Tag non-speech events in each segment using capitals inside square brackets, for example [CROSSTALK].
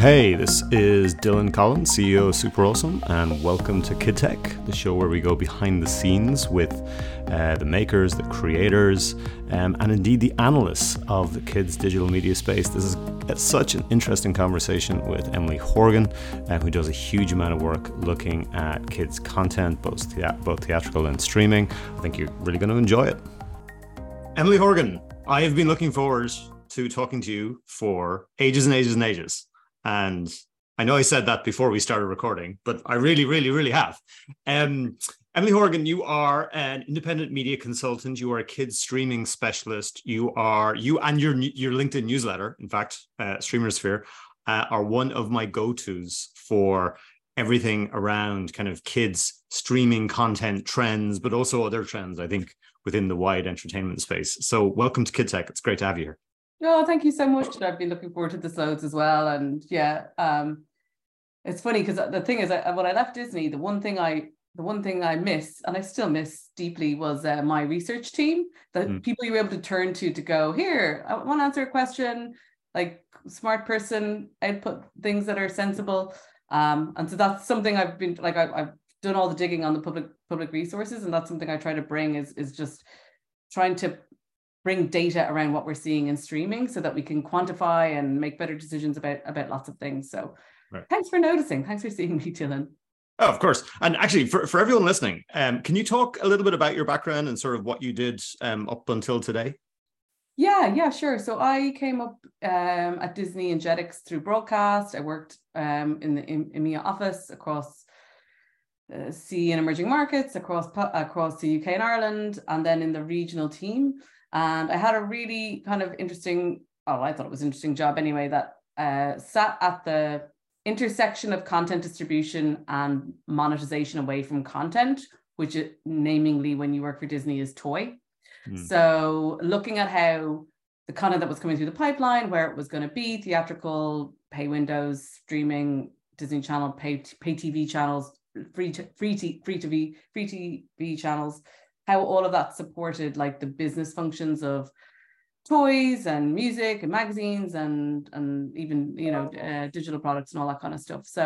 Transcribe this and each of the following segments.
Hey, this is Dylan Collins, CEO of SuperAwesome, and welcome to Kid Tech, the show where we go behind the scenes with uh, the makers, the creators, um, and indeed the analysts of the kids' digital media space. This is such an interesting conversation with Emily Horgan, uh, who does a huge amount of work looking at kids' content, both, thea- both theatrical and streaming. I think you're really going to enjoy it. Emily Horgan, I have been looking forward to talking to you for ages and ages and ages. And I know I said that before we started recording, but I really, really, really have. Um, Emily Horgan, you are an independent media consultant. You are a kids streaming specialist. You are you and your your LinkedIn newsletter, in fact, uh, Streamersphere, uh, are one of my go tos for everything around kind of kids streaming content trends, but also other trends. I think within the wide entertainment space. So, welcome to Kid Tech. It's great to have you here. Oh, thank you so much. I've been looking forward to this loads as well. And yeah, um, it's funny because the thing is, I, when I left Disney, the one thing I the one thing I miss, and I still miss deeply, was uh, my research team. The mm. people you were able to turn to to go here. I want to answer a question, like smart person, output things that are sensible. Um, and so that's something I've been like I, I've done all the digging on the public public resources, and that's something I try to bring is is just trying to bring data around what we're seeing in streaming so that we can quantify and make better decisions about about lots of things. So right. thanks for noticing. Thanks for seeing me, Dylan. Oh, of course. And actually, for, for everyone listening, um, can you talk a little bit about your background and sort of what you did um, up until today? Yeah, yeah, sure. So I came up um, at Disney and Jetix through broadcast. I worked um, in the EMEA office across uh, C and emerging markets, across across the UK and Ireland, and then in the regional team. And I had a really kind of interesting, oh, I thought it was interesting job anyway, that uh, sat at the intersection of content distribution and monetization away from content, which it, namingly when you work for Disney is toy. Mm. So looking at how the content that was coming through the pipeline, where it was going to be theatrical, pay windows, streaming, Disney Channel, pay pay TV channels, free to, free t- free TV free TV channels, how all of that supported like the business functions of toys and music and magazines and and even you know uh, digital products and all that kind of stuff. So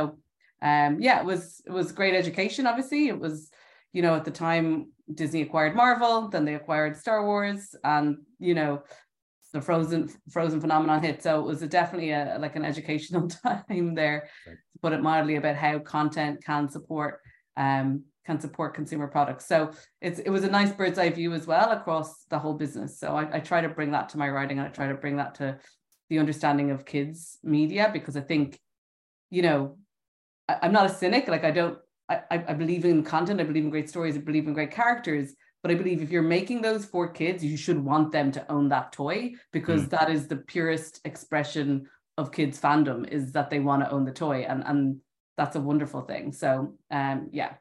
um yeah it was it was great education obviously. It was you know at the time disney acquired marvel then they acquired star wars and you know the frozen frozen phenomenon hit. So it was a, definitely a like an educational [LAUGHS] time there right. to put it mildly about how content can support um can support consumer products. So it's it was a nice bird's eye view as well across the whole business. So I, I try to bring that to my writing and I try to bring that to the understanding of kids media because I think, you know, I, am not a cynic. Like I don't I, I believe in content, I believe in great stories, I believe in great characters. But I believe if you're making those for kids, you should want them to own that toy because mm. that is the purest expression of kids' fandom is that they want to own the toy. And and that's a wonderful thing. So um yeah,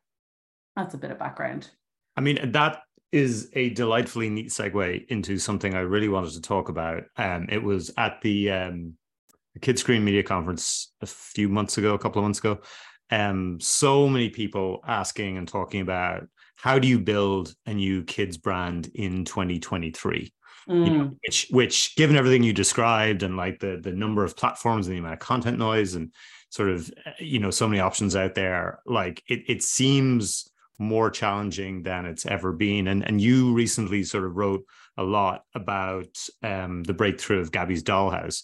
that's a bit of background. I mean, that is a delightfully neat segue into something I really wanted to talk about. Um, it was at the um, Kidscreen Media Conference a few months ago, a couple of months ago. Um, so many people asking and talking about how do you build a new kids brand in 2023? Mm. You know, mm. which, which, given everything you described and like the the number of platforms and the amount of content noise and sort of you know so many options out there, like it it seems more challenging than it's ever been. And and you recently sort of wrote a lot about um, the breakthrough of Gabby's Dollhouse.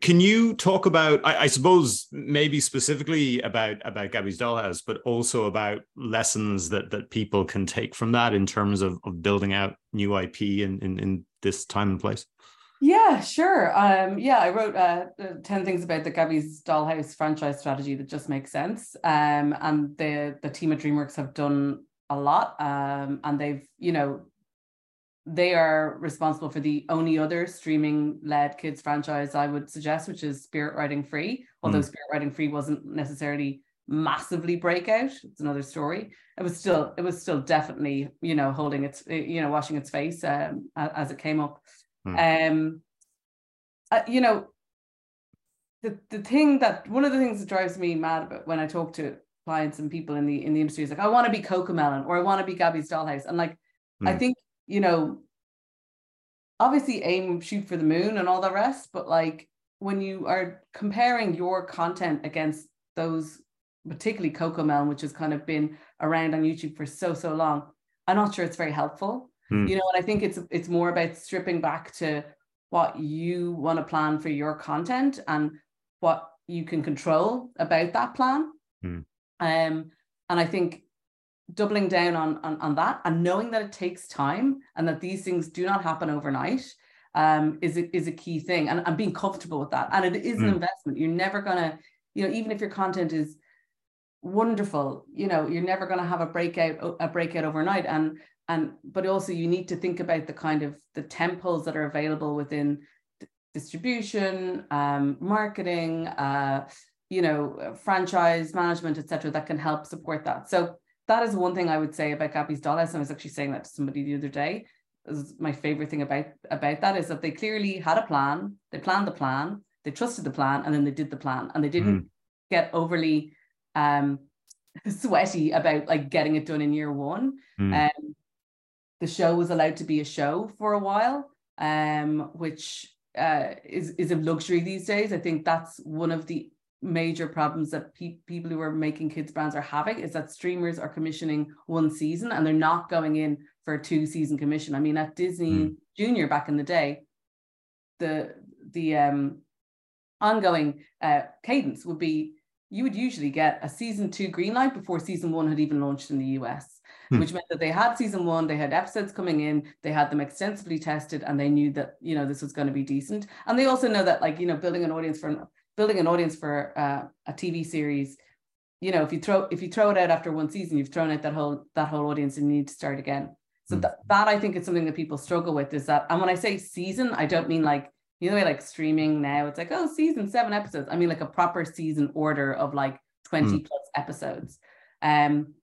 Can you talk about, I, I, suppose, maybe specifically about about Gabby's Dollhouse, but also about lessons that that people can take from that in terms of, of building out new IP in, in in this time and place? Yeah, sure. Um, yeah, I wrote uh, uh, 10 things about the Gabby's Dollhouse franchise strategy that just makes sense. Um, and the, the team at DreamWorks have done a lot. Um, and they've, you know, they are responsible for the only other streaming led kids franchise I would suggest, which is Spirit Riding Free. Although mm. Spirit Riding Free wasn't necessarily massively breakout, it's another story. It was still, it was still definitely, you know, holding its, you know, washing its face um, as it came up. Mm. Um, uh, you know, the the thing that one of the things that drives me mad about when I talk to clients and people in the in the industry is like, I want to be CoComelon or I want to be Gabby's Dollhouse, and like, mm. I think you know, obviously aim shoot for the moon and all the rest, but like when you are comparing your content against those, particularly Cocomelon, which has kind of been around on YouTube for so so long, I'm not sure it's very helpful. Mm. You know, and I think it's it's more about stripping back to what you want to plan for your content and what you can control about that plan. Mm. Um, and I think doubling down on, on, on that and knowing that it takes time and that these things do not happen overnight um, is, a, is a key thing and, and being comfortable with that. And it is mm. an investment. You're never going to, you know, even if your content is wonderful, you know, you're never going to have a breakout, a breakout overnight. And, and, but also you need to think about the kind of the temples that are available within distribution, um, marketing, uh, you know, franchise management, etc., that can help support that. So that is one thing I would say about Gabby's Dollhouse. I was actually saying that to somebody the other day. my favorite thing about about that is that they clearly had a plan. They planned the plan. They trusted the plan, and then they did the plan, and they didn't mm. get overly um, [LAUGHS] sweaty about like getting it done in year one. Mm. Um, the show was allowed to be a show for a while, um, which uh, is is a luxury these days. I think that's one of the major problems that pe- people who are making kids brands are having is that streamers are commissioning one season and they're not going in for a two season commission. I mean, at Disney mm. Junior back in the day, the the um, ongoing uh, cadence would be you would usually get a season two green light before season one had even launched in the US, mm. which meant that they had season one, they had episodes coming in, they had them extensively tested, and they knew that you know this was going to be decent. And they also know that like you know building an audience for building an audience for uh, a TV series, you know, if you throw if you throw it out after one season, you've thrown out that whole that whole audience and you need to start again. So mm. that, that I think is something that people struggle with is that, and when I say season, I don't mean like you know like streaming now. It's like oh season seven episodes. I mean like a proper season order of like twenty mm. plus episodes. Um,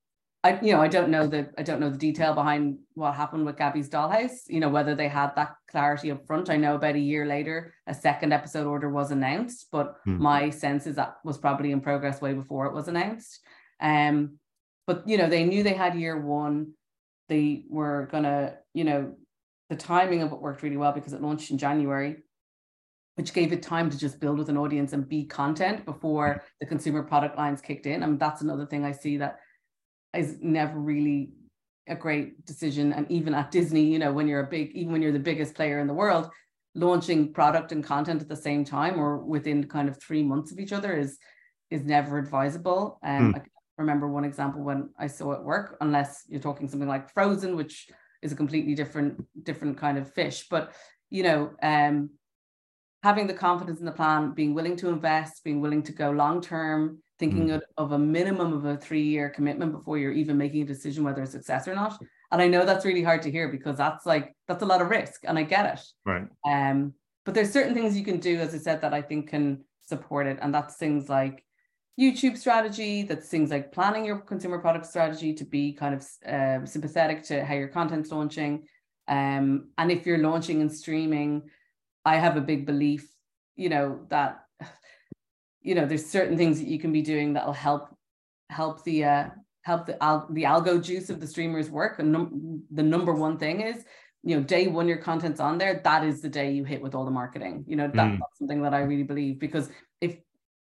I, you know, I don't know the I don't know the detail behind what happened with Gabby's Dollhouse. You know, whether they had that clarity up front. I know about a year later, a second episode order was announced, but hmm. my sense is that was probably in progress way before it was announced. Um, but you know, they knew they had year one. They were gonna, you know, the timing of it worked really well because it launched in January, which gave it time to just build with an audience and be content before the consumer product lines kicked in. I mean, that's another thing I see that is never really a great decision. And even at Disney, you know, when you're a big, even when you're the biggest player in the world, launching product and content at the same time or within kind of three months of each other is is never advisable. Um, mm. I remember one example when I saw it work, unless you're talking something like Frozen, which is a completely different different kind of fish. But you know, um, having the confidence in the plan, being willing to invest, being willing to go long term, thinking mm. of a minimum of a three year commitment before you're even making a decision whether it's success or not. And I know that's really hard to hear because that's like that's a lot of risk, and I get it. Right. Um, but there's certain things you can do, as I said, that I think can support it, and that's things like YouTube strategy. That's things like planning your consumer product strategy to be kind of uh, sympathetic to how your content's launching. Um, and if you're launching and streaming, I have a big belief, you know, that you know there's certain things that you can be doing that'll help help the uh help the al- the algo juice of the streamers work and num- the number one thing is you know day one your content's on there that is the day you hit with all the marketing you know that, mm. that's something that i really believe because if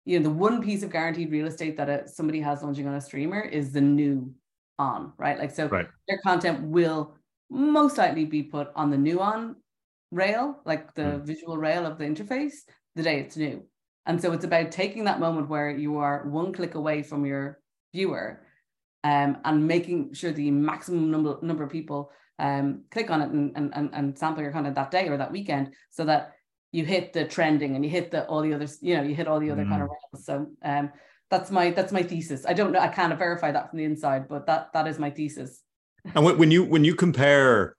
you know the one piece of guaranteed real estate that a, somebody has launching on a streamer is the new on right like so right. their content will most likely be put on the new on rail like the mm. visual rail of the interface the day it's new and so it's about taking that moment where you are one click away from your viewer um, and making sure the maximum number, number of people um, click on it and, and, and sample your content that day or that weekend so that you hit the trending and you hit the all the others, you know, you hit all the other mm. kind of rails. So um, that's my that's my thesis. I don't know, I can't verify that from the inside, but that that is my thesis. And when you when you compare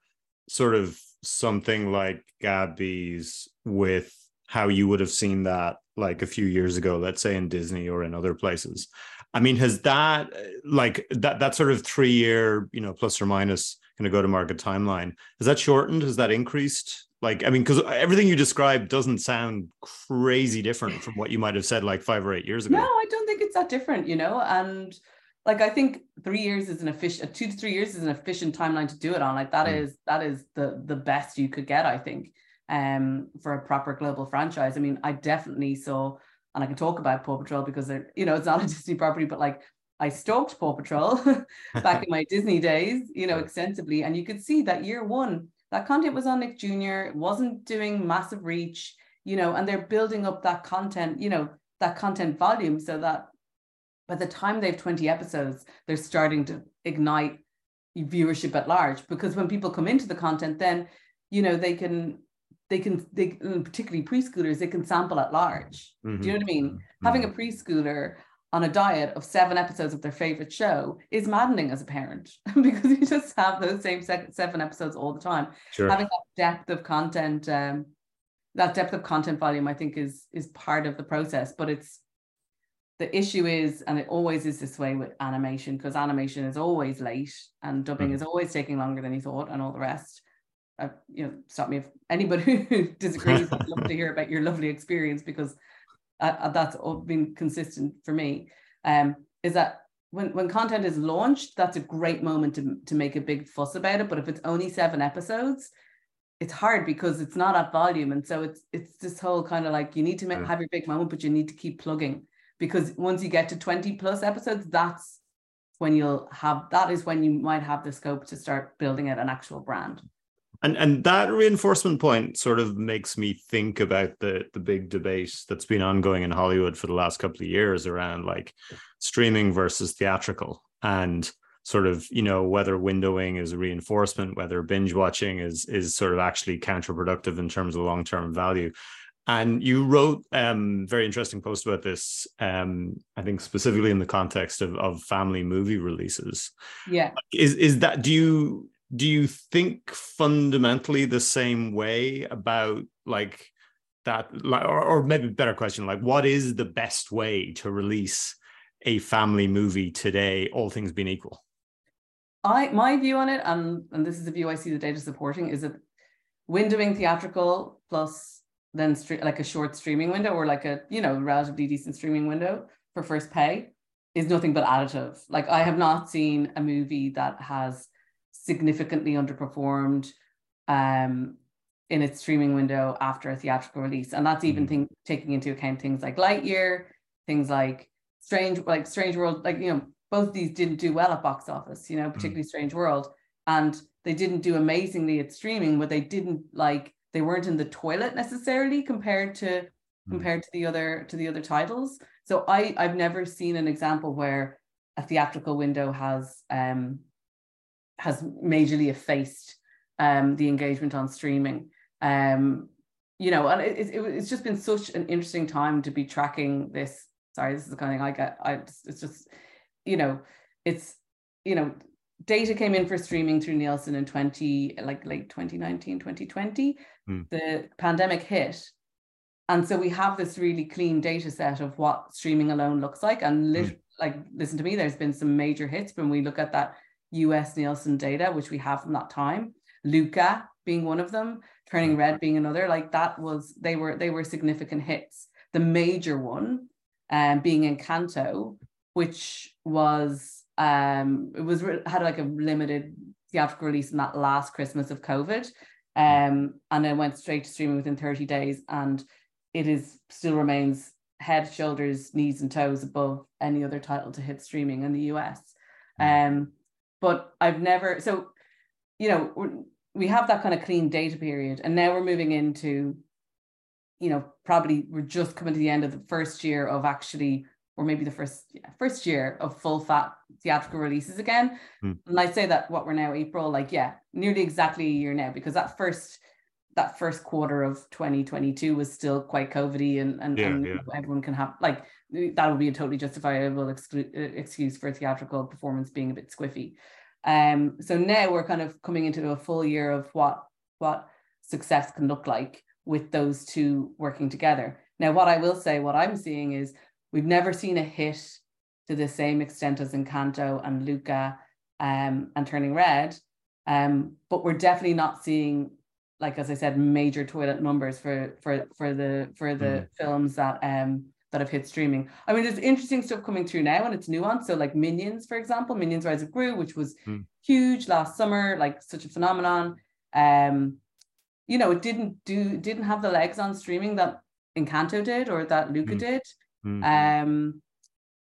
sort of something like Gabby's with how you would have seen that like a few years ago, let's say in Disney or in other places. I mean, has that like that that sort of three year, you know, plus or minus kind of go to market timeline, has that shortened? Has that increased? Like, I mean, because everything you described doesn't sound crazy different from what you might have said like five or eight years ago. No, I don't think it's that different, you know, and like I think three years is an efficient two to three years is an efficient timeline to do it on. Like that mm. is that is the the best you could get, I think. Um, for a proper global franchise. I mean, I definitely saw, and I can talk about Paw Patrol because they're, you know, it's not a [LAUGHS] Disney property, but like I stalked Paw Patrol [LAUGHS] back in my [LAUGHS] Disney days, you know, extensively. And you could see that year one, that content was on Nick Jr., it wasn't doing massive reach, you know, and they're building up that content, you know, that content volume so that by the time they have 20 episodes, they're starting to ignite viewership at large. Because when people come into the content, then, you know, they can they can they particularly preschoolers they can sample at large mm-hmm. do you know what i mean mm-hmm. having a preschooler on a diet of seven episodes of their favorite show is maddening as a parent [LAUGHS] because you just have those same seven episodes all the time. Sure. Having that depth of content, um, that depth of content volume, I think is is part of the process. But it's the issue is, and it always is this way with animation, because animation is always late and dubbing mm. is always taking longer than you thought, and all the rest. Uh, you know, stop me if anybody [LAUGHS] who disagrees. I'd love to hear about your lovely experience because uh, that's been consistent for me, um, is that when, when content is launched, that's a great moment to, to make a big fuss about it. But if it's only seven episodes, it's hard because it's not at volume. And so it's it's this whole kind of like you need to make, have your big moment, but you need to keep plugging because once you get to 20 plus episodes, that's when you'll have that is when you might have the scope to start building out an actual brand and and that reinforcement point sort of makes me think about the the big debate that's been ongoing in Hollywood for the last couple of years around like streaming versus theatrical and sort of you know whether windowing is a reinforcement whether binge watching is is sort of actually counterproductive in terms of long term value. And you wrote um very interesting post about this um i think specifically in the context of of family movie releases. Yeah. Is is that do you do you think fundamentally the same way about like that or, or maybe better question like what is the best way to release a family movie today all things being equal? I my view on it and and this is the view i see the data supporting is that windowing theatrical plus then stre- like a short streaming window or like a you know relatively decent streaming window for first pay is nothing but additive. Like i have not seen a movie that has significantly underperformed um, in its streaming window after a theatrical release. And that's even mm. thing, taking into account things like Lightyear, things like Strange, like Strange World, like, you know, both these didn't do well at box office, you know, mm. particularly mm. Strange World. And they didn't do amazingly at streaming, but they didn't like, they weren't in the toilet necessarily compared to mm. compared to the other to the other titles. So I I've never seen an example where a theatrical window has um has majorly effaced um, the engagement on streaming. Um, you know, and it, it, it's just been such an interesting time to be tracking this. Sorry, this is the kind of thing I get. I it's just, you know, it's you know, data came in for streaming through Nielsen in 20 like late 2019 2020 mm. the pandemic hit and so we have this really clean data set of what streaming alone looks like and lit- mm. like listen to me there's been some major hits when we look at that US Nielsen data, which we have from that time. Luca being one of them, Turning Red being another. Like that was they were they were significant hits. The major one um, being Encanto, which was um it was had like a limited theatrical release in that last Christmas of COVID. Um, and then went straight to streaming within 30 days. And it is still remains head, shoulders, knees, and toes above any other title to hit streaming in the US. Um, but I've never so you know we have that kind of clean data period and now we're moving into you know probably we're just coming to the end of the first year of actually or maybe the first yeah, first year of full fat theatrical releases again mm. and i say that what we're now april like yeah nearly exactly a year now because that first that first quarter of 2022 was still quite COVIDy and, and, yeah, and yeah. everyone can have like that would be a totally justifiable exclu- uh, excuse for a theatrical performance being a bit squiffy. Um, so now we're kind of coming into a full year of what what success can look like with those two working together. Now, what I will say, what I'm seeing is we've never seen a hit to the same extent as Encanto and Luca um, and Turning Red, um, but we're definitely not seeing like as I said, major toilet numbers for for for the for the mm. films that um that have hit streaming. I mean, there's interesting stuff coming through now and it's nuanced. So like Minions, for example, Minions Rise of Gru, which was mm. huge last summer, like such a phenomenon. Um, you know, it didn't do didn't have the legs on streaming that Encanto did or that Luca mm. did. Mm. Um,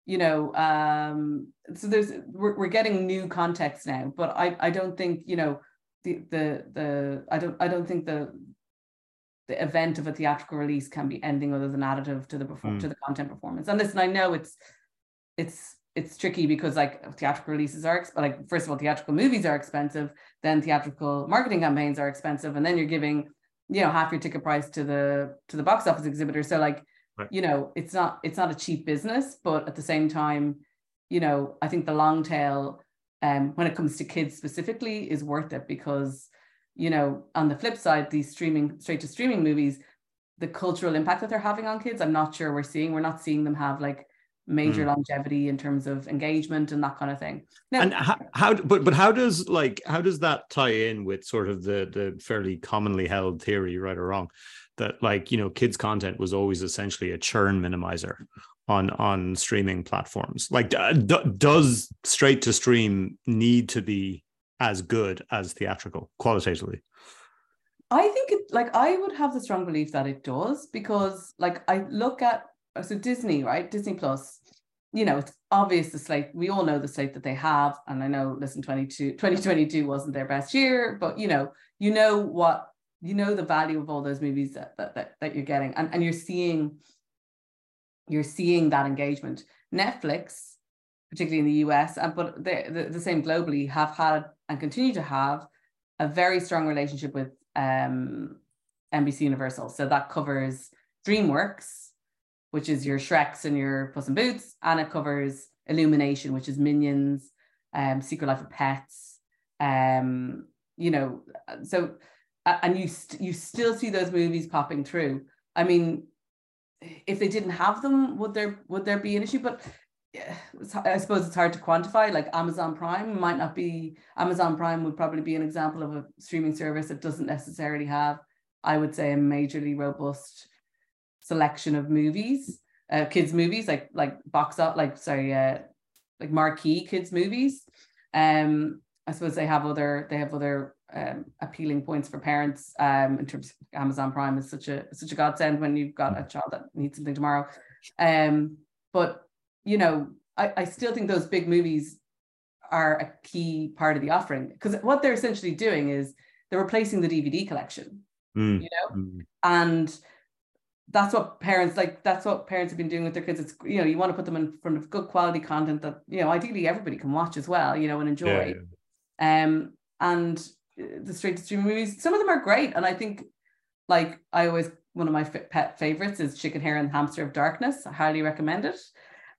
you know, um, so there's we're, we're getting new context now, but I I don't think you know the the the I don't I don't think the the event of a theatrical release can be anything other than additive to the perform mm. to the content performance. And listen, I know it's it's it's tricky because like theatrical releases are like first of all theatrical movies are expensive then theatrical marketing campaigns are expensive and then you're giving you know half your ticket price to the to the box office exhibitor so like right. you know it's not it's not a cheap business but at the same time you know i think the long tail um when it comes to kids specifically is worth it because you know on the flip side these streaming straight to streaming movies the cultural impact that they're having on kids i'm not sure we're seeing we're not seeing them have like major mm. longevity in terms of engagement and that kind of thing. And how, how, but but how does like how does that tie in with sort of the the fairly commonly held theory, right or wrong, that like you know kids content was always essentially a churn minimizer on on streaming platforms. Like, uh, d- does straight to stream need to be as good as theatrical qualitatively? I think it like I would have the strong belief that it does because like I look at uh, so Disney, right? Disney Plus, you know, it's obvious the slate, we all know the slate that they have. And I know, listen, 22, 2022 wasn't their best year, but you know, you know what, you know the value of all those movies that that, that, that you're getting. And, and you're seeing, you're seeing that engagement. Netflix, particularly in the US, and but the, the same globally, have had and continue to have a very strong relationship with um, NBC Universal. So that covers DreamWorks, which is your Shreks and your Puss in Boots, and it covers Illumination, which is Minions, um, Secret Life of Pets, um, you know, so and you st- you still see those movies popping through. I mean, if they didn't have them, would there would there be an issue? But I suppose it's hard to quantify. Like Amazon Prime might not be. Amazon Prime would probably be an example of a streaming service that doesn't necessarily have, I would say, a majorly robust selection of movies, uh, kids movies like like box up like sorry, uh, like marquee kids movies. Um, I suppose they have other they have other um, appealing points for parents um, in terms of Amazon Prime is such a such a godsend when you've got a child that needs something tomorrow. Um, but you know, I, I still think those big movies are a key part of the offering because what they're essentially doing is they're replacing the DVD collection, mm. you know, mm. and that's what parents like that's what parents have been doing with their kids it's you know you want to put them in front of good quality content that you know ideally everybody can watch as well you know and enjoy yeah, yeah. um and the straight to stream movies. Some of them are great and i think like i always one of my pet favorites is chicken hare and hamster of darkness. I highly recommend it.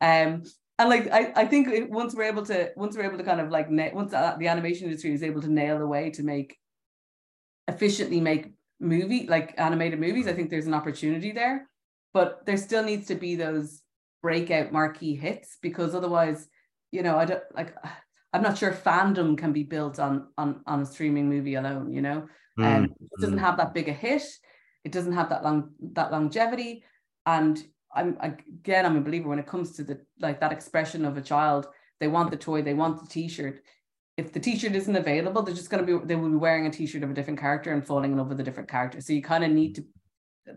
Um and like I, I think once we're able to once we're able to kind of like once the animation industry is able to nail the way to make efficiently make movie like animated movies i think there's an opportunity there. But there still needs to be those breakout marquee hits because otherwise you know i don't like i'm not sure fandom can be built on on on a streaming movie alone you know mm. and um, it doesn't have that big a hit it doesn't have that long that longevity and i'm again i'm a believer when it comes to the like that expression of a child they want the toy they want the t-shirt if the t-shirt isn't available, they're just going to be they will be wearing a t-shirt of a different character and falling in love with a different character. So you kind of need to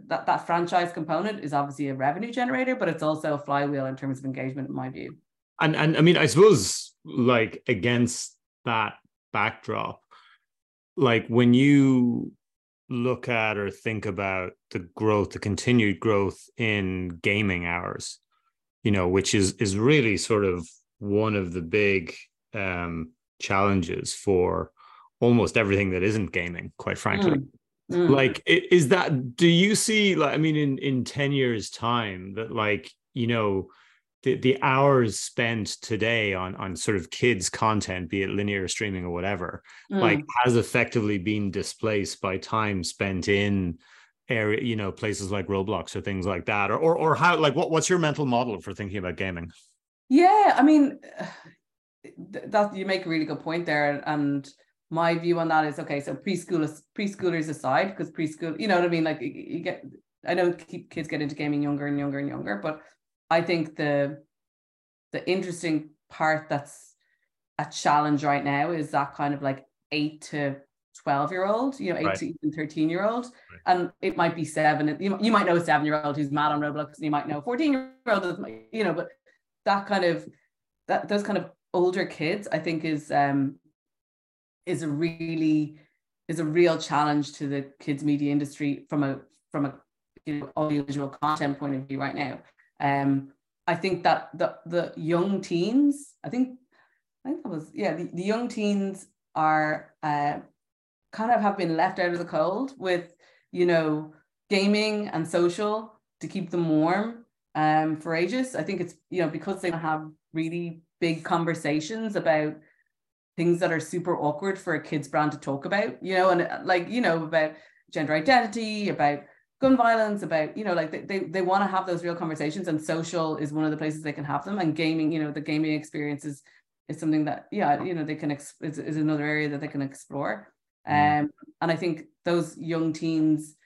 that that franchise component is obviously a revenue generator, but it's also a flywheel in terms of engagement, in my view. And and I mean, I suppose like against that backdrop, like when you look at or think about the growth, the continued growth in gaming hours, you know, which is is really sort of one of the big um challenges for almost everything that isn't gaming quite frankly mm. Mm. like is that do you see like i mean in in 10 years time that like you know the, the hours spent today on on sort of kids content be it linear streaming or whatever mm. like has effectively been displaced by time spent in area you know places like roblox or things like that or or, or how like what, what's your mental model for thinking about gaming yeah i mean [SIGHS] that you make a really good point there and my view on that is okay so preschoolers preschoolers aside because preschool you know what i mean like you get i know kids get into gaming younger and younger and younger but i think the the interesting part that's a challenge right now is that kind of like 8 to 12 year old, you know, 18 Right. and 13 year old. Right. And it might be seven. You, you might know a seven year old who's mad on Roblox, and you might know a 14 year old, you know, but that kind of that those kind of older kids, I think is um is a really is a real challenge to the kids media industry from a from a you know audiovisual content point of view right now. Um I think that the the young teens, I think I think that was yeah, the, the young teens are uh, kind of have been left out of the cold with you know gaming and social to keep them warm um for ages. I think it's you know because they have really big conversations about things that are super awkward for a kid's brand to talk about, you know, and uh, like, you know, about gender identity, about gun violence, about, you know, like they, they, they want to have those real conversations and social is one of the places they can have them. And gaming, you know, the gaming experience is, is something that, yeah, you know, they can, ex- is, is another area that they can explore. Mm. Um, and I think those young teens,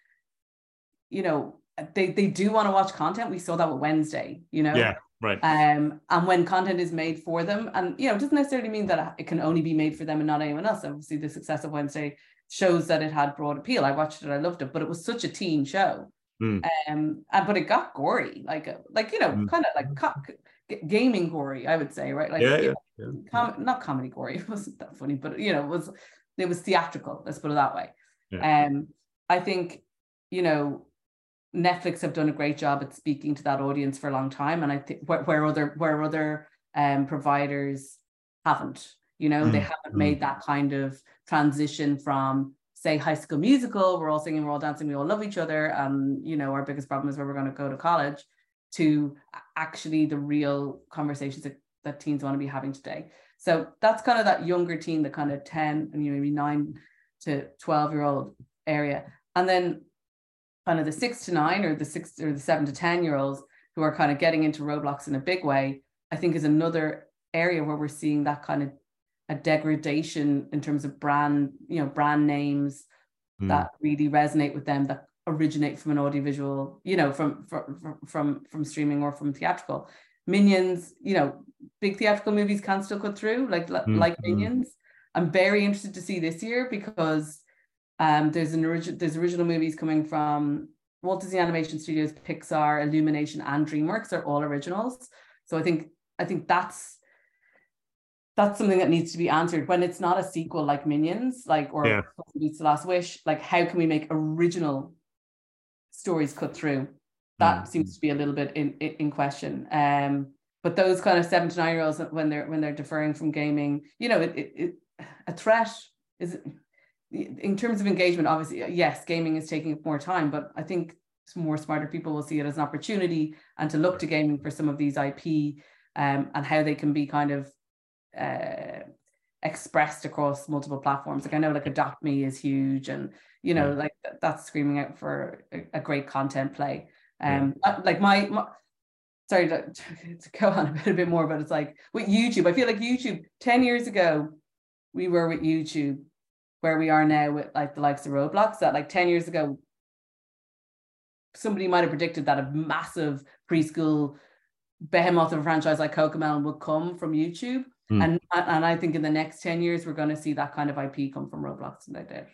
you know, they, they do want to watch content. We saw that with Wednesday, you know, Yeah, right. um, and when content is made for them, and you know, it doesn't necessarily mean that it can only be made for them and not anyone else. Obviously, the success of Wednesday shows that it had broad appeal. I watched it, I loved it, but it was such a teen show. Mm. Um, and, but it got gory, like uh, like you know, Mm. kind of like co- g- gaming gory, I would say, right? Like yeah, yeah, know, yeah. com- not comedy gory. [LAUGHS] It wasn't that funny, but you know, it was it was theatrical. Let's put it that way. Yeah. Um, I think you know Netflix have done a great job at speaking to that audience for a long time, and I think where, where other where other um, providers haven't, you know, they Mm, haven't mm. made that kind of transition from say High School Musical, we're all singing, we're all dancing, we all love each other, and you know our biggest problem is where we're going to go to college, to actually the real conversations that, that teens want to be having today. So that's kind of that younger teen, the kind of ten and you maybe nine to twelve year old area, and then kind of the six to nine or the six or the seven to 10 year olds who are kind of getting into Roblox in a big way, I think is another area where we're seeing that kind of a degradation in terms of brand, you know, brand names Mm. that really resonate with them that originate from an audiovisual, you know, from from from from streaming or from theatrical. Minions, you know, big theatrical movies can still cut through, like Mm, like mm. Minions. I'm very interested to see this year because um, there's an original there's original movies coming from Walt Disney Animation Studios, Pixar, Illumination, and DreamWorks are all originals. So I think I think that's that's something that needs to be answered when it's not a sequel like Minions, like or Yeah. Puss The Last Wish. Like, how can we make original stories cut through? That Mm. seems to be a little bit in in, in question. Um, but those kind of seven to nine year olds when they're when they're deferring from gaming, you know, it, it, it a threat is in terms of engagement. Obviously, yes, gaming is taking up more time, but I think some more smarter people will see it as an opportunity and to look to gaming for some of these IP um, and how they can be kind of uh, expressed across multiple platforms. Like I know like Adopt Me is huge and you know Yeah. like that's screaming out for a, a great content play. Yeah. Um uh, like my, my sorry to, to go on a bit, a bit more, but it's like with YouTube, I feel like YouTube 10 years ago, we were with YouTube where we are now with like the likes of Roblox that like 10 years ago, somebody might have predicted that a massive preschool behemoth of a franchise like Cocomelon would come from YouTube. Hmm. And and I think in the next 10 years, we're going to see that kind of IP come from Roblox, no doubt.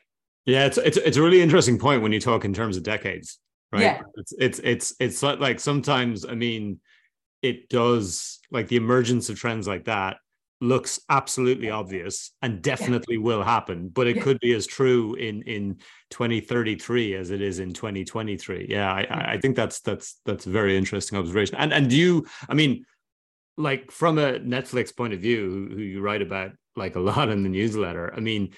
Yeah, it's it's it's a really interesting point when you talk in terms of decades, right? Yeah. It's it's it's it's like, sometimes I mean, it does like the emergence of trends like that looks absolutely obvious and definitely will happen, but it Yeah. could be as true in in 2033 as it is in 2023. Yeah, I I I think that's that's that's a very interesting observation. And and do you, I mean, like from a Netflix point of view, who, who you write about like a [LAUGHS] lot in the newsletter, I mean,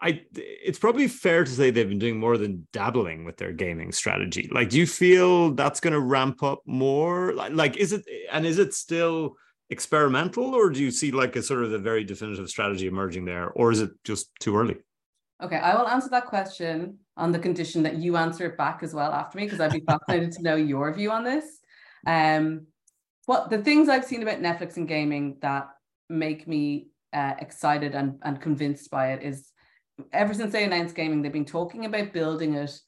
I it's probably fair to say they've been doing more than dabbling with their gaming strategy. Like, do you feel that's going to ramp up more? Like, like, is it and is it still experimental, or do you see like a sort of a very definitive strategy emerging there, or is it just too early? Okay, I will answer that question on the condition that you answer it back as well after me, because I'd be fascinated to know your view on this. Um, what the things I've seen about Netflix and gaming that make me uh, excited and, and convinced by it is ever since they announced gaming, they've been talking about building it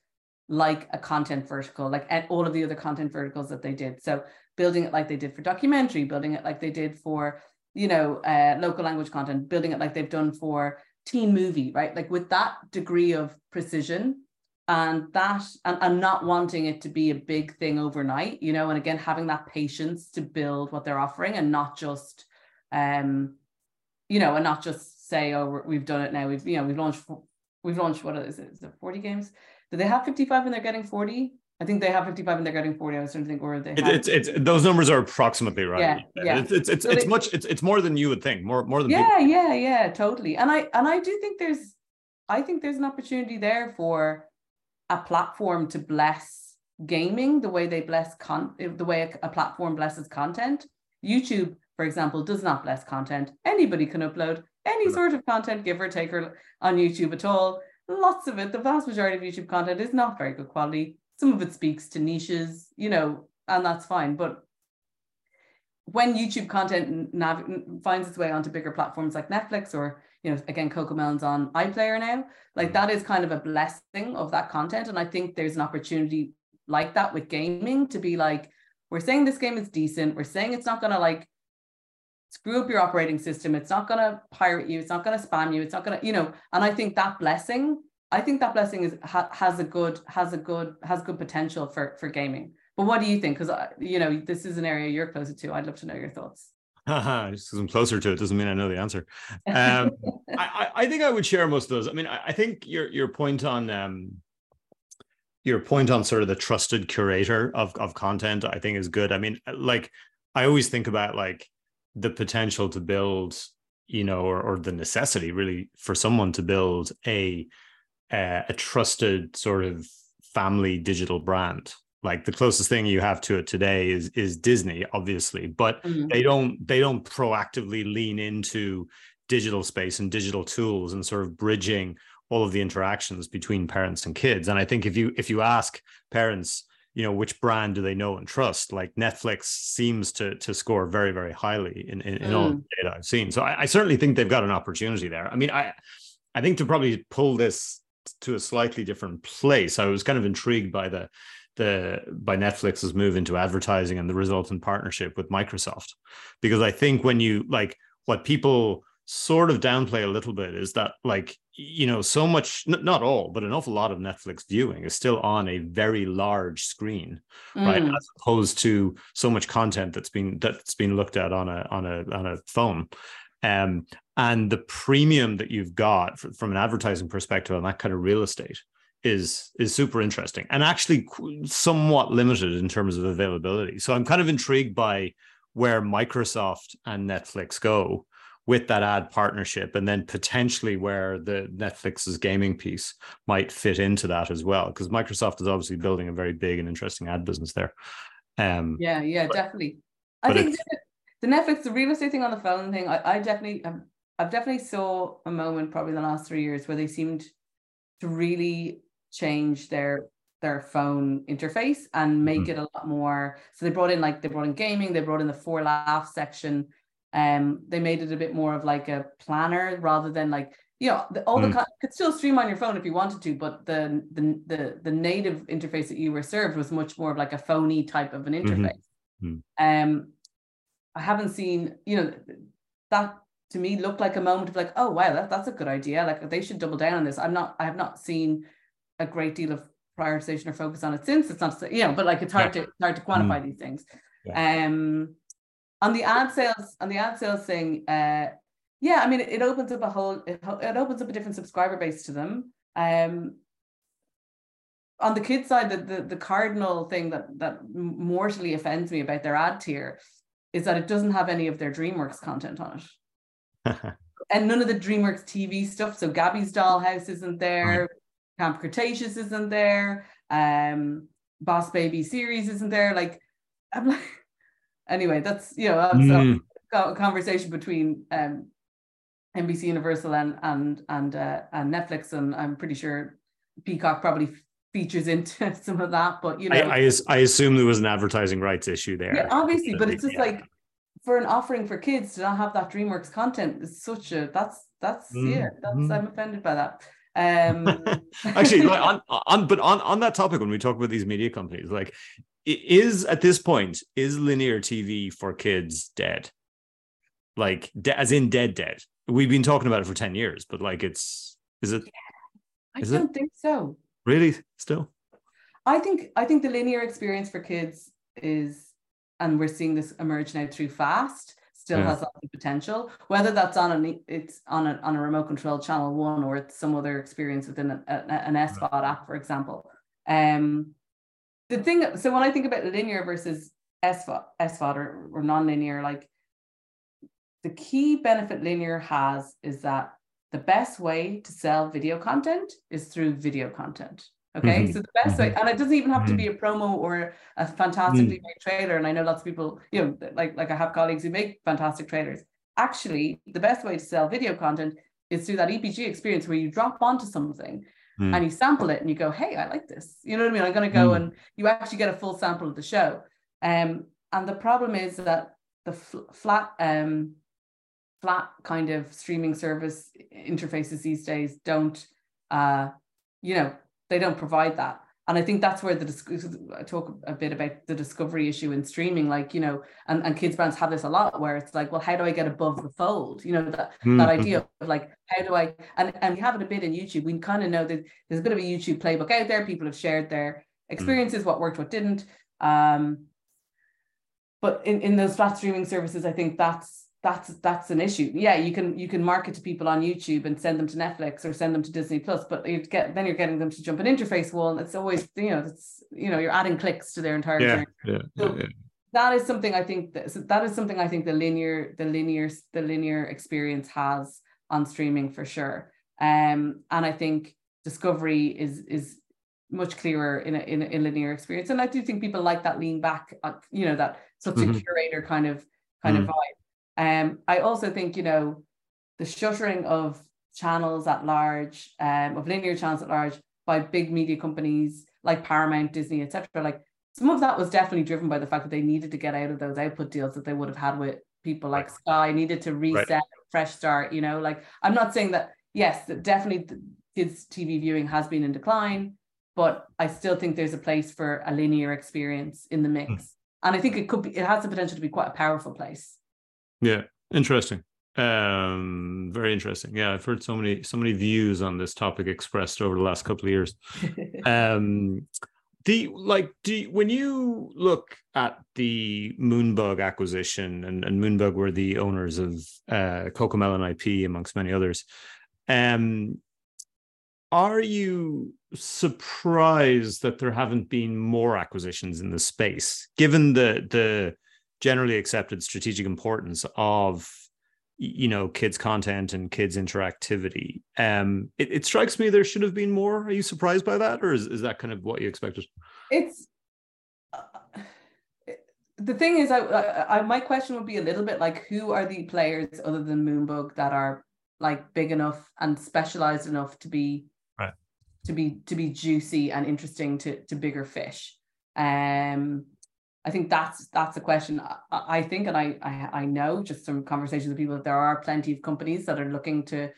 like a content vertical, like at all of the other content verticals that they did. So building it like they did for documentary, building it like they did for, you know, uh, local language content, building it like they've done for teen movie, right? Like with that degree of precision and that and, and not wanting it to be a big thing overnight, you know, and again having that patience to build what they're offering and not just um, you know, and not just say, oh, we've done it now. We've, you know, we've launched, we've launched, what is it? Is it 40 games? Do they have 55 and they're getting 40? I think they have 55 and they're getting 40. I was trying to think where they have. It's, it's, it's those numbers are approximately right. Yeah. yeah. It's, it's, it's, so it's they, much, it's, it's more than you would think, more, more than Yeah, people. yeah, yeah, totally. And I, and I do think there's, I think there's an opportunity there for a platform to bless gaming the way they bless con the way a, a platform blesses content. YouTube for example, does not bless content. Anybody can upload any sort of content, give or take, or on YouTube at all. Lots of it, the vast majority of YouTube content is not very good quality. Some of it speaks to niches, you know, and that's fine. But when YouTube content nav- finds its way onto bigger platforms like Netflix or, you know, again, CoComelon's on iPlayer now, like mm. that is kind of a blessing of that content. And I think there's an opportunity like that with gaming to be like, we're saying this game is decent. We're saying it's not going to like screw up your operating system. It's not going to pirate you. It's not going to spam you. It's not going to, you know, and I think that blessing, I think that blessing is ha, has a good, has a good, has good potential for, for gaming. But what do you think? Because, uh, you know, this is an area you're closer to. I'd love to know your thoughts. [LAUGHS] Just because I'm closer to it doesn't mean I know the answer. Um, [LAUGHS] I, I think I would share most of those. I mean, I, I think your your point on um, your point on sort of the trusted curator of of content, I think is good. I mean, like I always think about like the potential to build you know or, or the necessity really for someone to build a uh, a trusted sort of family digital brand like the closest thing you have to it today is is disney obviously but mm-hmm. they don't they don't proactively lean into digital space and digital tools and sort of bridging all of the interactions between parents and kids and i think if you if you ask parents you know which brand do they know and trust like netflix seems to to score very very highly in in, in mm. all the data i've seen so I, I, certainly think they've got an opportunity there i mean i i think to probably pull this to a slightly different place i was kind of intrigued by the the by netflix's move into advertising and the resultant partnership with microsoft. Because i think when you like what people sort of downplay a little bit is that like you know so much n- not all but an awful lot of netflix viewing is still on a very large screen mm. right as opposed to so much content that's been that's been looked at on a on a on a phone. Um and the premium that you've got for, from an advertising perspective on that kind of real estate is is super interesting and actually somewhat limited in terms of availability so i'm kind of intrigued by where microsoft and netflix go with that ad partnership and then potentially where the Netflix's gaming piece might fit into that as well because Microsoft is obviously building a very big and interesting ad business there. Um, yeah, yeah, but, definitely. I think the Netflix, the real estate thing on the phone thing, I, I definitely, have, I've definitely saw a moment probably the last three years where they seemed to really change their their phone interface and make mm-hmm. it a lot more. So they brought in like they brought in gaming, they brought in the for laugh section um, they made it a bit more of like a planner rather than like you know the, all mm. the could still stream on your phone if you wanted to, but the, the the the native interface that you were served was much more of like a phony type of an mm-hmm. interface. Mm-hmm. Um, I haven't seen you know that to me looked like a moment of like oh wow that, that's a good idea like they should double down on this. I'm not I have not seen a great deal of prioritization or focus on it since it's not you know but like it's hard yeah. to hard to quantify mm. these things. Yeah. Um on the ad sales on the ad sales thing uh yeah i mean it, it opens up a whole it, it, opens up a different subscriber base to them um on the kid side the, the the cardinal thing that that mortally offends me about their ad tier is that it doesn't have any of their dreamworks content on it [LAUGHS] and none of the dreamworks tv stuff so gabby's dollhouse isn't there right. Camp cretaceous isn't there um boss baby series isn't there like i'm like [LAUGHS] anyway, that's you know mm. a, conversation between um, NBC Universal and and and uh, and Netflix, and I'm pretty sure Peacock probably features into [LAUGHS] some of that. But you know, I, I, I assume there was an advertising rights issue there. Yeah, obviously, but it's just yeah. like for an offering for kids to not have that DreamWorks content is such a that's that's mm. yeah that's mm. I'm offended by that. Um [LAUGHS] actually like on on but on on that topic when we talk about these media companies like is at this point is linear TV for kids dead? Like de- as in dead dead. we've been talking about it for 10 years, but like it's is it I is don't it? think so. Really? Still? I think I think the linear experience for kids is and we're seeing this emerge now through fast still yeah. has lots of potential whether that's on an it's on a, on a remote control channel one or it's some other experience within a, a, an SVOD right. app for example um the thing so when I think about linear versus SVOD, SVOD or, or non-linear like the key benefit linear has is that the best way to sell video content is through video content Okay, mm-hmm. so the best way, mm-hmm. and it doesn't even have mm-hmm. to be a promo or a fantastically mm-hmm. made trailer. And I know lots of people, you know, like like I have colleagues who make fantastic trailers. Actually, the best way to sell video content is through that EPG experience where you drop onto something mm. and you sample it and you go, "Hey, I like this." You know what I mean? I'm going to go mm. and you actually get a full sample of the show. Um, and the problem is that the fl- flat um flat kind of streaming service interfaces these days don't uh you know they don't provide that and I think that's where the I talk a bit about the discovery issue in streaming, like you know, and, and kids brands have this a lot, where it's like, well, how do I get above the fold? You know, that mm-hmm. that idea of like, how do I? And and we have it a bit in YouTube. We kind of know that there's a bit of a YouTube playbook out there. People have shared their experiences, mm-hmm. what worked, what didn't. Um, but in in those flat streaming services, I think that's that's that's an issue. Yeah, you can you can market to people on YouTube and send them to Netflix or send them to Disney Plus, but you get then you're getting them to jump an interface wall, and it's always you know it's you know you're adding clicks to their entire yeah, journey. Yeah, so yeah, that is something I think that that is something I think the linear the linear the linear experience has on streaming for sure. Um, and I think discovery is is much clearer in a, in a, in linear experience, and I do think people like that lean back, uh, you know, that such mm-hmm. a curator kind of kind mm-hmm. of vibe. Um, I also think, you know, the shuttering of channels at large, um, of linear channels at large by big media companies like Paramount, Disney, etc. Like some of that was definitely driven by the fact that they needed to get out of those output deals that they would have had with people like Sky, needed to reset, right. fresh start, you know, like I'm not saying that, yes, that definitely kids TV viewing has been in decline, but I still think there's a place for a linear experience in the mix. Mm. And I think it could be, it has the potential to be quite a powerful place. Yeah, interesting. Um, very interesting. Yeah, I've heard so many so many views on this topic expressed over the last couple of years. [LAUGHS] um, the like, do you, when you look at the Moonbug acquisition, and, and Moonbug were the owners of uh, Cocomelon IP amongst many others. Um, are you surprised that there haven't been more acquisitions in the space, given the the generally accepted strategic importance of you know kids content and kids interactivity. Um it, it, strikes me there should have been more. Are you surprised by that or is, is that kind of what you expected? It's uh, the thing is I, I, I my question would be a little bit like who are the players other than moonbug that are like big enough and specialized enough to be right. to be to be juicy and interesting to to bigger fish? Um I think that's that's a question. I, I think, and I, I, I know just from conversations with people, that there are plenty of companies that are looking to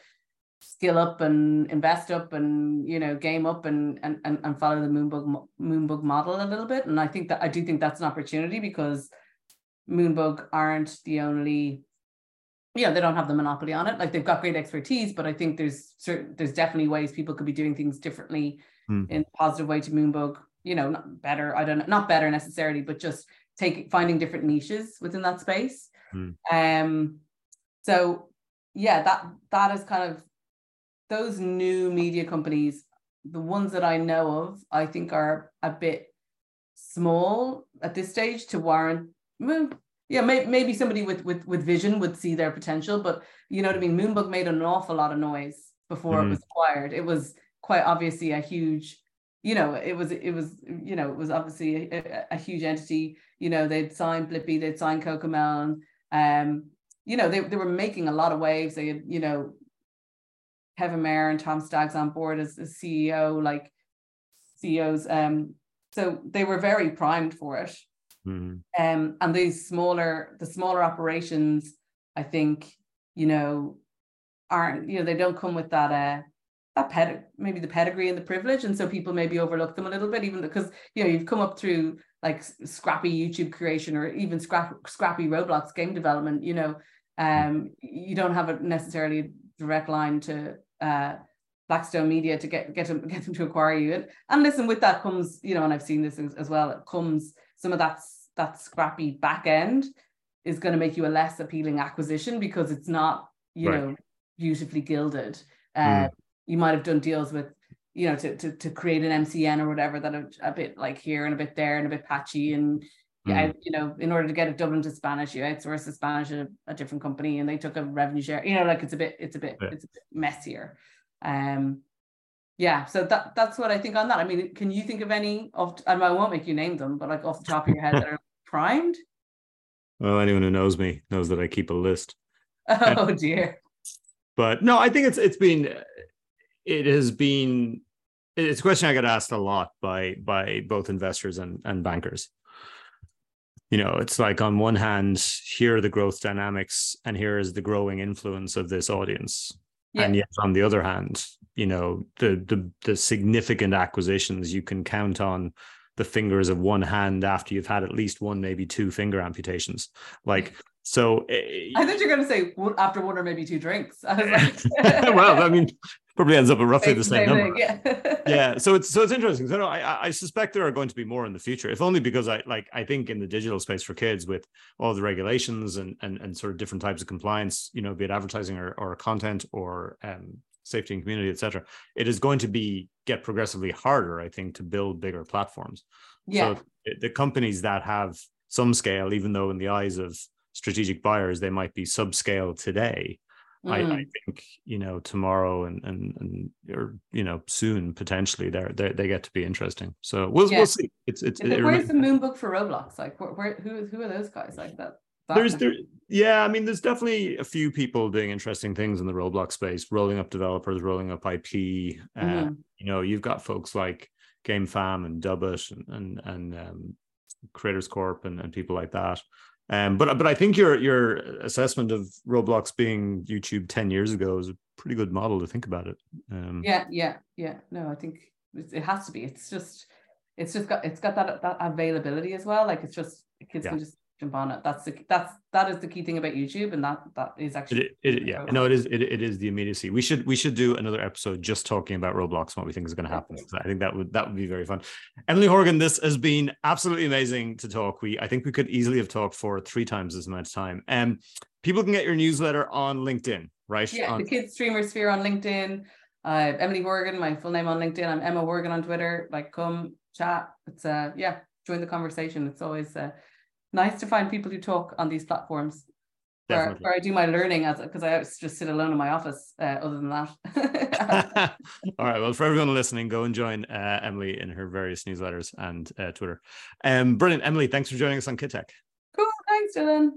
skill up and invest up and you know game up and and and, and follow the moonbug moonbug model a little bit. And I think that I do think that's an opportunity because moonbug aren't the only yeah they don't have the monopoly on it like they've got great expertise but i think there's certain there's definitely ways people could be doing things differently mm. in a positive way to moonbug you know, not better, I don't know, not better necessarily, but just take finding different niches within that space. Mm. Um, so yeah, that that is kind of those new media companies, the ones that I know of, I think are a bit small at this stage to warrant well, yeah, may, maybe somebody with with with vision would see their potential, but you know what I mean. Moonbug made an awful lot of noise before mm. it hmm. was acquired. It was quite obviously a huge you know, it was it was you know it was obviously a, a huge entity. You know, they'd signed Blippi, they'd signed Cocomelon. Um, you know, they they were making a lot of waves. They had you know Kevin Mayer and Tom Staggs on board as, as CEO, like CEOs. Um, so they were very primed for it. Mm-hmm. Um, and these smaller, the smaller operations, I think, you know, aren't, you know, they don't come with that uh that ped maybe the pedigree and the privilege and so people maybe overlook them a little bit even because you know you've come up through like scrappy youtube creation or even scrap, scrappy roblox game development you know Um, you don't have a necessarily direct line to uh, Blackstone Media to get get them get them to acquire you. And, and listen, with that comes, you know, and I've seen this as, as well. It comes some of that that scrappy back end is going to make you a less appealing acquisition because it's not, you right. know, beautifully gilded. Uh, mm. You might have done deals with, you know, to, to, to create an MCN or whatever that are a bit like here and a bit there and a bit patchy. And, yeah, mm. you know, in order to get it Dublin to Spanish, you outsource the Spanish a, a different company and they took a revenue share, you know, like it's a bit, it's a bit, yeah. it's a bit messier. Um, yeah, so that that's what I think on that. I mean, can you think of any of? I, mean, I won't make you name them, but like off the top of your head that are [LAUGHS] primed. Well, anyone who knows me knows that I keep a list. [LAUGHS] Oh and, dear. But no, I think it's it's been it has been it's a question I get asked a lot by by both investors and, and bankers. You know, it's like on one hand, here are the growth dynamics, and here is the growing influence of this audience. Yeah. And yet on the other hand, you know, the the the significant acquisitions you can count on the fingers of one hand after you've had at least one, maybe two finger amputations. Like, so eh, I thought you're going to say after one or maybe two drinks. I like, [LAUGHS] well, I mean, probably ends up at roughly the same, number. yeah. [LAUGHS] yeah. So it's so it's interesting. So no, I I suspect there are going to be more in the future, if only because I like I think in the digital space for kids with all the regulations and and and sort of different types of compliance, you know, be it advertising or, or content or um, safety and community, etc. It is going to be get progressively harder, I think, to build bigger platforms. Yeah. So the companies that have some scale, even though in the eyes of strategic buyers they might be subscale today, mm. I, I, mm. think you know tomorrow and and and or you know soon potentially they they they get to be interesting. So we'll yeah. we'll see. It's it's. It, where's the Moonbug for Roblox? Like where, where who who are those guys like that? there's there yeah i mean there's definitely a few people doing interesting things in the roblox space rolling up developers rolling up ip uh, mm-hmm. you know you've got folks like Game GameFam and Dubit and and, and um, creators corp and, and people like that um, but but I think your your assessment of Roblox being YouTube ten years ago is a pretty good model to think about it. Um, yeah, yeah, yeah. No, I think it has to be. It's just it's just got it's got that that availability as well. Like it's just kids yeah. can just jump on it. That's the that's that is the key thing about YouTube, and that that is actually it, it, yeah. No, it is it, it is the immediacy. We should we should do another episode just talking about Roblox and what we think is going to happen. I think that would that would be very fun. Emily Horgan, this has been absolutely amazing to talk. We I think we could easily have talked for three times as much time. Um, people can get your newsletter on LinkedIn, right? Yeah, on- the Kids Streamer Sphere on LinkedIn. Uh, Emily Horgan, my full name on LinkedIn. I'm Emma Horgan on Twitter. Like, come chat. It's uh, yeah, join the conversation. It's always uh nice to find people who talk on these platforms where, where, I do my learning as because I just sit alone in my office. Uh, other than that, [LAUGHS] [LAUGHS] all right. Well, for everyone listening, go and join uh, Emily in her various newsletters and uh, Twitter. Um, brilliant, Emily. Thanks for joining us on Kid Tech. Cool. Thanks, Dylan.